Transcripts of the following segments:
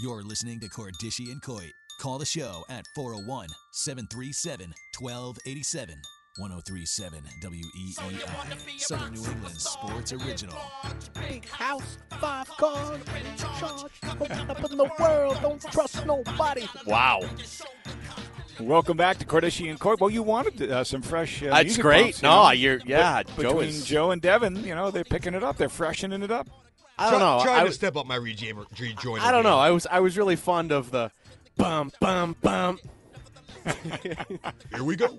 You're listening to Cordischi and Coit. Call the show at 401 737 1287. 1037 WEEI. Southern New England Sports Original. Big house, five cars, charge, open up in the world, don't trust nobody. Wow. Welcome back to Cordischi and Coit. Well, you wanted uh, some fresh. Uh, That's music great. bumps, you No, know? you're- yeah, But Joe between is- Joe and Devin, you know, they're picking it up. They're freshening it up. I don't know. Trying I, to step up my rejoiner. rejoiner I don't know. game. I was I was really fond of the bum bum bum. Here we go.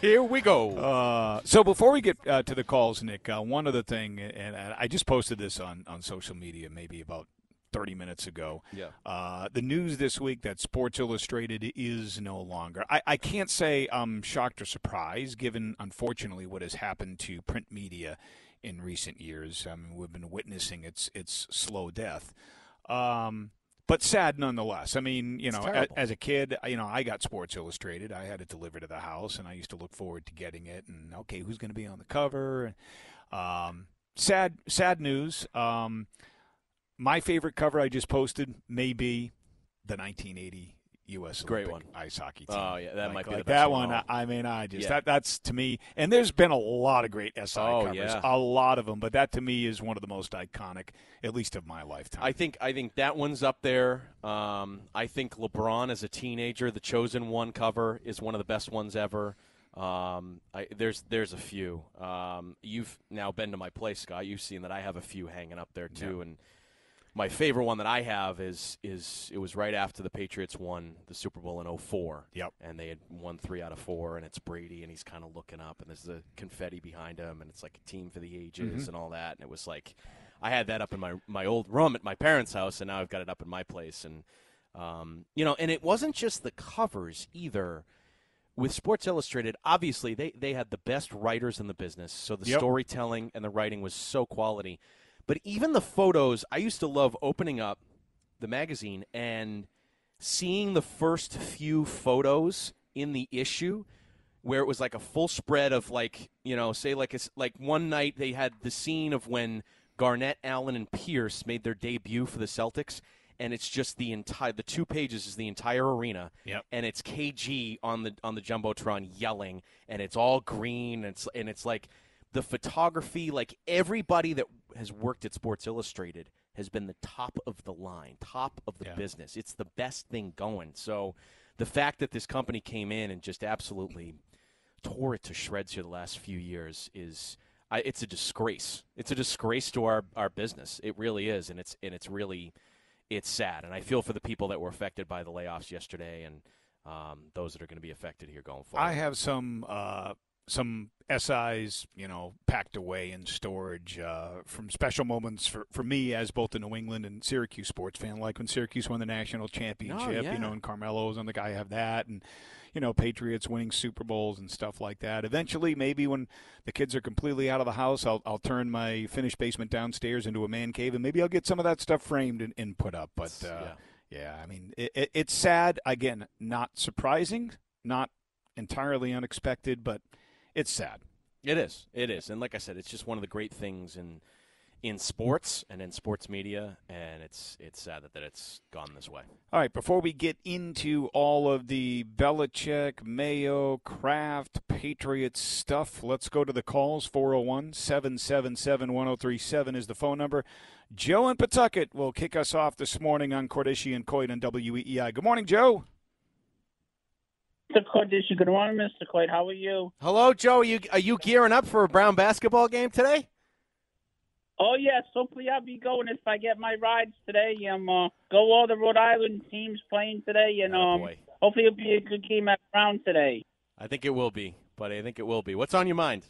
Here we go. Uh, so before we get uh, to the calls, Nick, uh, one other thing, and, and I just posted this on, on social media maybe about 30 minutes ago. Yeah. Uh, the news this week that Sports Illustrated is no longer. I, I can't say I'm shocked or surprised, given, unfortunately, what has happened to print media in recent years. I mean, we've been witnessing its its slow death. Um, but sad nonetheless. I mean, you It's know, a, as a kid, you know, I got Sports Illustrated. I had it delivered to the house, and I used to look forward to getting it. And okay, who's going to be on the cover? Um, sad, sad news. Um, my favorite cover I just posted may be the 1980 U.S. Great Olympic ice hockey team. Oh, yeah, that Like- might be like the best that one. one. I I mean, I just Yeah. that that's to me. And there's been a lot of great SI Oh, covers, yeah. a lot of them. But that to me is one of the most iconic, at least of my lifetime. I think I think that one's up there. Um, I think LeBron as a teenager, the chosen one cover is one of the best ones ever. Um, I, there's there's a few. Um, you've now been to my place, Scott. You've seen that I have a few hanging up there too. And my favorite one that I have is is it was right after the Patriots won the Super Bowl in 04. Yep. And they had won three out of four, and it's Brady, and he's kind of looking up, and there's the confetti behind him, and it's like a team for the ages and all that. And it was like, I had that up in my my old room at my parents' house, and now I've got it up in my place. And um, you know, and it wasn't just the covers either. With Sports Illustrated, obviously they they had the best writers in the business, so the Yep. storytelling and the writing was so quality. But even the photos, I used to love opening up the magazine and seeing the first few photos in the issue where it was like a full spread of like you know say like it's like one night they had the scene of when Garnett, Allen, and Pierce made their debut for the Celtics, and it's just the entire the two pages is the entire arena, Yep. and it's KG on the on the jumbotron yelling, and it's all green, and it's and it's like the photography, like everybody that has worked at Sports Illustrated has been the top of the line, top of the Yeah. business. It's the best thing going. So the fact that this company came in and just absolutely tore it to shreds here the last few years is I, it's a disgrace. It's a disgrace to our, our business. It really is, and it's and it's really it's sad. And I feel for the people that were affected by the layoffs yesterday, and um, those that are going to be affected here going forward. I have some uh, some SIs, you know, packed away in storage uh, from special moments for, for me as both a New England and Syracuse sports fan. Like when Syracuse won the national championship, yeah. you know, and Carmelo's on the guy I have that, and you know, Patriots winning Super Bowls and stuff like that. Eventually, maybe when the kids are completely out of the house, I'll I'll turn my finished basement downstairs into a man cave, and maybe I'll get some of that stuff framed and, and put up. But uh, yeah. yeah, I mean, it, it, it's sad. Again, not surprising, not entirely unexpected, but it's sad. It is. It is. And like I said, it's just one of the great things in in sports and in sports media, and it's it's sad that, that it's gone this way. All right, before we get into all of the Belichick, Mayo, Kraft, Patriots stuff, let's go to the calls. 401 777 1037 is the phone number. Joe in Pawtucket will kick us off this morning on Cordischi and Coit WEEI. Good morning, Joe. Mr. Cordish, good morning, Mr. Coit. How are you? Hello, Joe. Are you are you gearing up for a Brown basketball game today? Oh yes, hopefully I'll be going if I get my rides today. Um, uh, go all the Rhode Island teams playing today, and Oh, um, boy. hopefully it'll be a good game at Brown today. I think it will be, but I think it will be. What's on your mind?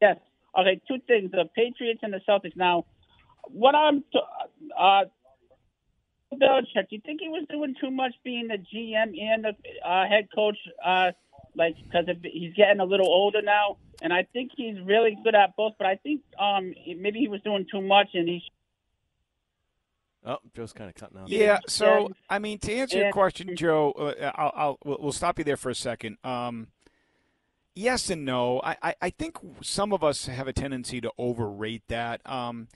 Yes. Okay, two things: the Patriots and the Celtics. Now, what I'm t- uh, Belichick, do you think he was doing too much being the GM and the uh, head coach? Uh, like because he's getting a little older now, and I think he's really good at both. But I think um maybe he was doing too much, and he Oh, Joe's kind of cutting out. Yeah. So, I mean, to answer your question, Joe, uh, I'll, I'll we'll we'll stop you there for a second. Um, yes and no. I, I, I think some of us have a tendency to overrate that. Um,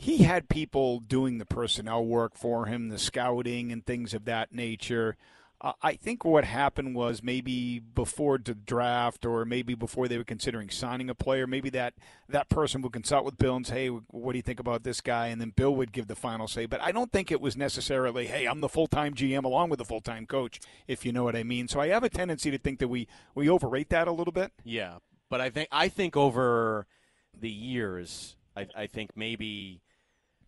he had people doing the personnel work for him, the scouting and things of that nature. Uh, I think what happened was maybe before the draft, or maybe before they were considering signing a player, maybe that that person would consult with Bill and say, "Hey, what do you think about this guy?" And then Bill would give the final say. But I don't think it was necessarily, "Hey, I'm the full time GM along with the full time coach," if you know what I mean. So I have a tendency to think that we we overrate that a little bit. Yeah, but I think I think over the years, I, I think maybe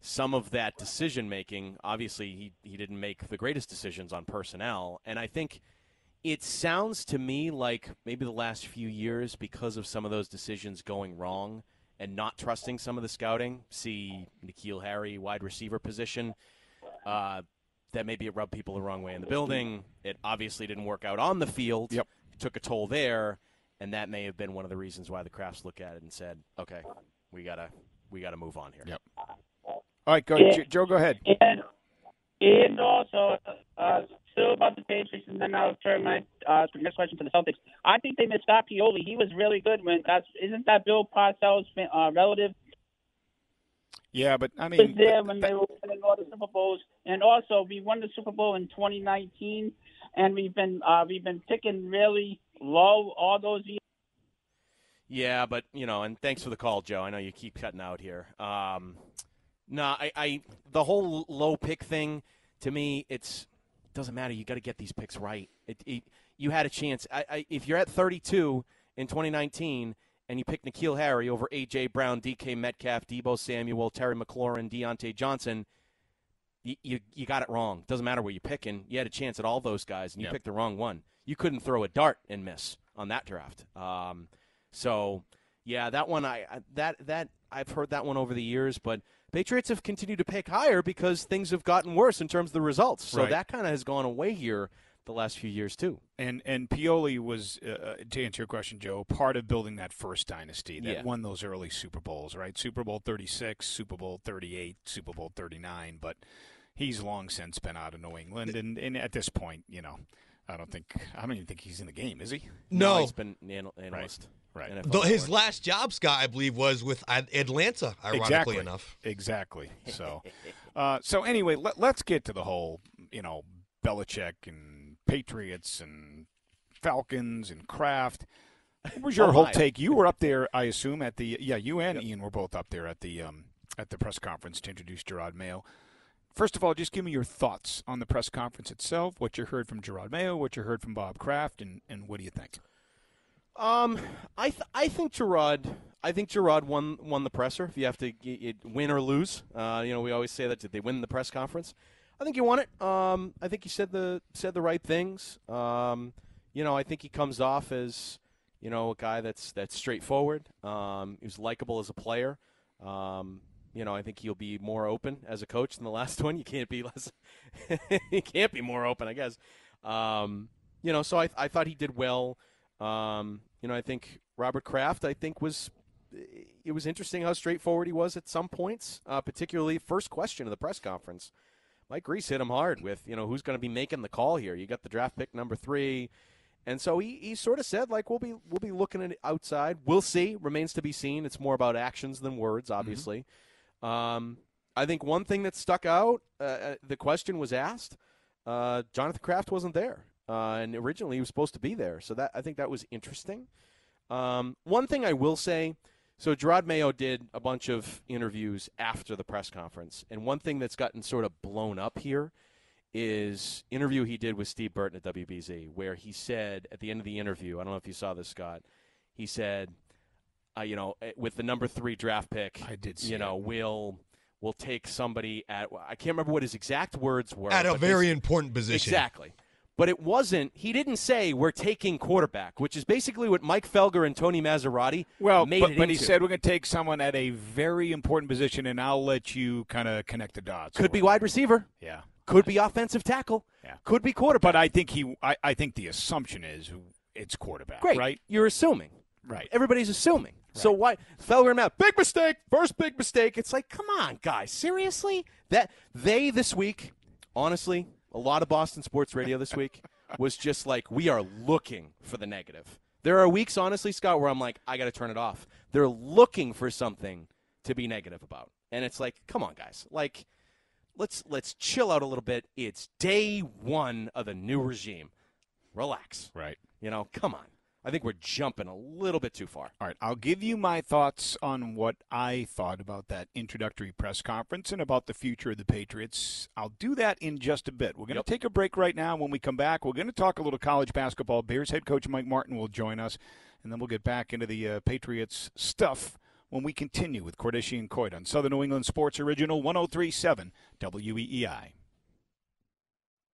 some of that decision making. Obviously, he he didn't make the greatest decisions on personnel, and I think it sounds to me like maybe the last few years because of some of those decisions going wrong and not trusting some of the scouting. See N'Keal Harry, wide receiver position. Uh, that maybe it rubbed people the wrong way in the building. It obviously didn't work out on the field. Yep. Took a toll there, and that may have been one of the reasons why the Krafts look at it and said, "Okay, we gotta we gotta move on here." Yep. All right, go, Yeah. J- Joe. Go ahead. and and also uh, still about the Patriots, and then I'll turn my uh, next question to the Celtics. I think they missed Scott Pioli. He was really good when that's isn't that Bill Parcells' uh, relative? Yeah, but I was mean, there when they were winning all the Super Bowls, and also we won the Super Bowl in 2019, and we've been uh, we've been picking really low all those years. Yeah, but you know, and thanks for the call, Joe. I know you keep cutting out here. Um, no, I, I the whole low pick thing to me, it's doesn't matter. You got to get these picks right. It, it, you had a chance. I, I, if you're at 32 in 2019 and you pick N'Keal Harry over AJ Brown, DK Metcalf, Deebo Samuel, Terry McLaurin, Diontae Johnson, you, you you got it wrong. Doesn't matter where you're picking. You had a chance at all those guys, and you Yep. picked the wrong one. You couldn't throw a dart and miss on that draft. Um, so yeah, that one I I- that that I've heard that one over the years, but Patriots have continued to pick higher because things have gotten worse in terms of the results. So Right. that kind of has gone away here the last few years too. And and Pioli was uh, to answer your question, Joe, part of building that first dynasty that Yeah. won those early Super Bowls, right? Super Bowl thirty six, Super Bowl thirty eight, Super Bowl thirty nine. But he's long since been out of New England, and, and at this point, you know, I don't think I don't even think he's in the game, is he? No. he's been an analyst. Right. NFL Though his network. last job, Scott, I believe, was with Atlanta. Ironically exactly. enough. Exactly. So, uh, so anyway, let, let's get to the whole, you know, Belichick and Patriots and Falcons and Kraft. What was your Oh, whole my. take? You were up there, I assume, at the yeah. You and Ian were both up there at the um, at the press conference to introduce Jerod Mayo. First of all, just give me your thoughts on the press conference itself. What you heard from Jerod Mayo, what you heard from Bob Kraft, and, and what do you think? Um, I th- I think Jerod. I think Jerod won won the presser. If you have to win or lose, uh, you know we always say that did they win the press conference? I think he won it. Um, I think he said the said the right things. Um, you know, I think he comes off as you know a guy that's that's straightforward. Um, he was likable as a player. Um, you know, I think he'll be more open as a coach than the last one. You can't be less. he can't be more open, I guess. Um, you know, so I I thought he did well. Um, you know, I think Robert Kraft, I think was it was interesting how straightforward he was at some points, uh, particularly first question of the press conference. Mike Reiss hit him hard with, you know, who's going to be making the call here. You got the draft pick number three, and so he, he sort of said like we'll be we'll be looking at it outside. We'll see. Remains to be seen. It's more about actions than words, obviously. Um, I think one thing that stuck out, uh, uh, the question was asked. Uh, Jonathan Kraft wasn't there, uh, and originally he was supposed to be there. So that I think that was interesting. Um, one thing I will say, so Jerod Mayo did a bunch of interviews after the press conference, and one thing that's gotten sort of blown up here is interview he did with Steve Burton at WBZ, where he said at the end of the interview, I don't know if you saw this, Scott. He said, uh, you know, eh, with the number three draft pick, I did see you know, it. we'll we'll take somebody at I can't remember what his exact words were. At a very important position. Exactly. But it wasn't. He didn't say we're taking quarterback, which is basically what Mike Felger and Tony Massarotti Well, made but, but he said we're going to take someone at a very important position, and I'll let you kind of connect the dots. could be wide receiver, Yeah. could be offensive tackle, Yeah. could be quarterback. But I think he. I, I think the assumption is it's quarterback. Great, Right. You're assuming. Right. Everybody's assuming. Right. So why Felger and Matt? Big mistake. First big mistake. It's like, come on, guys, seriously? That they this week, honestly, a lot of Boston sports radio this week was just like, we are looking for the negative. There are weeks, honestly, Scott, where I'm like, I got to turn it off. They're looking for something to be negative about, and it's like, come on, guys, like. Let's let's chill out a little bit. It's day one of the new regime. Relax. Right. You know, come on. I think we're jumping a little bit too far. All right, I'll give you my thoughts on what I thought about that introductory press conference and about the future of the Patriots. I'll do that in just a bit. We're going to Yep. take a break right now. When we come back, we're going to talk a little college basketball. Bears head coach Mike Martin will join us, and then we'll get back into the uh, Patriots stuff when we continue with Cordischi and Coit on Southern New England Sports Original 1037 WEEI.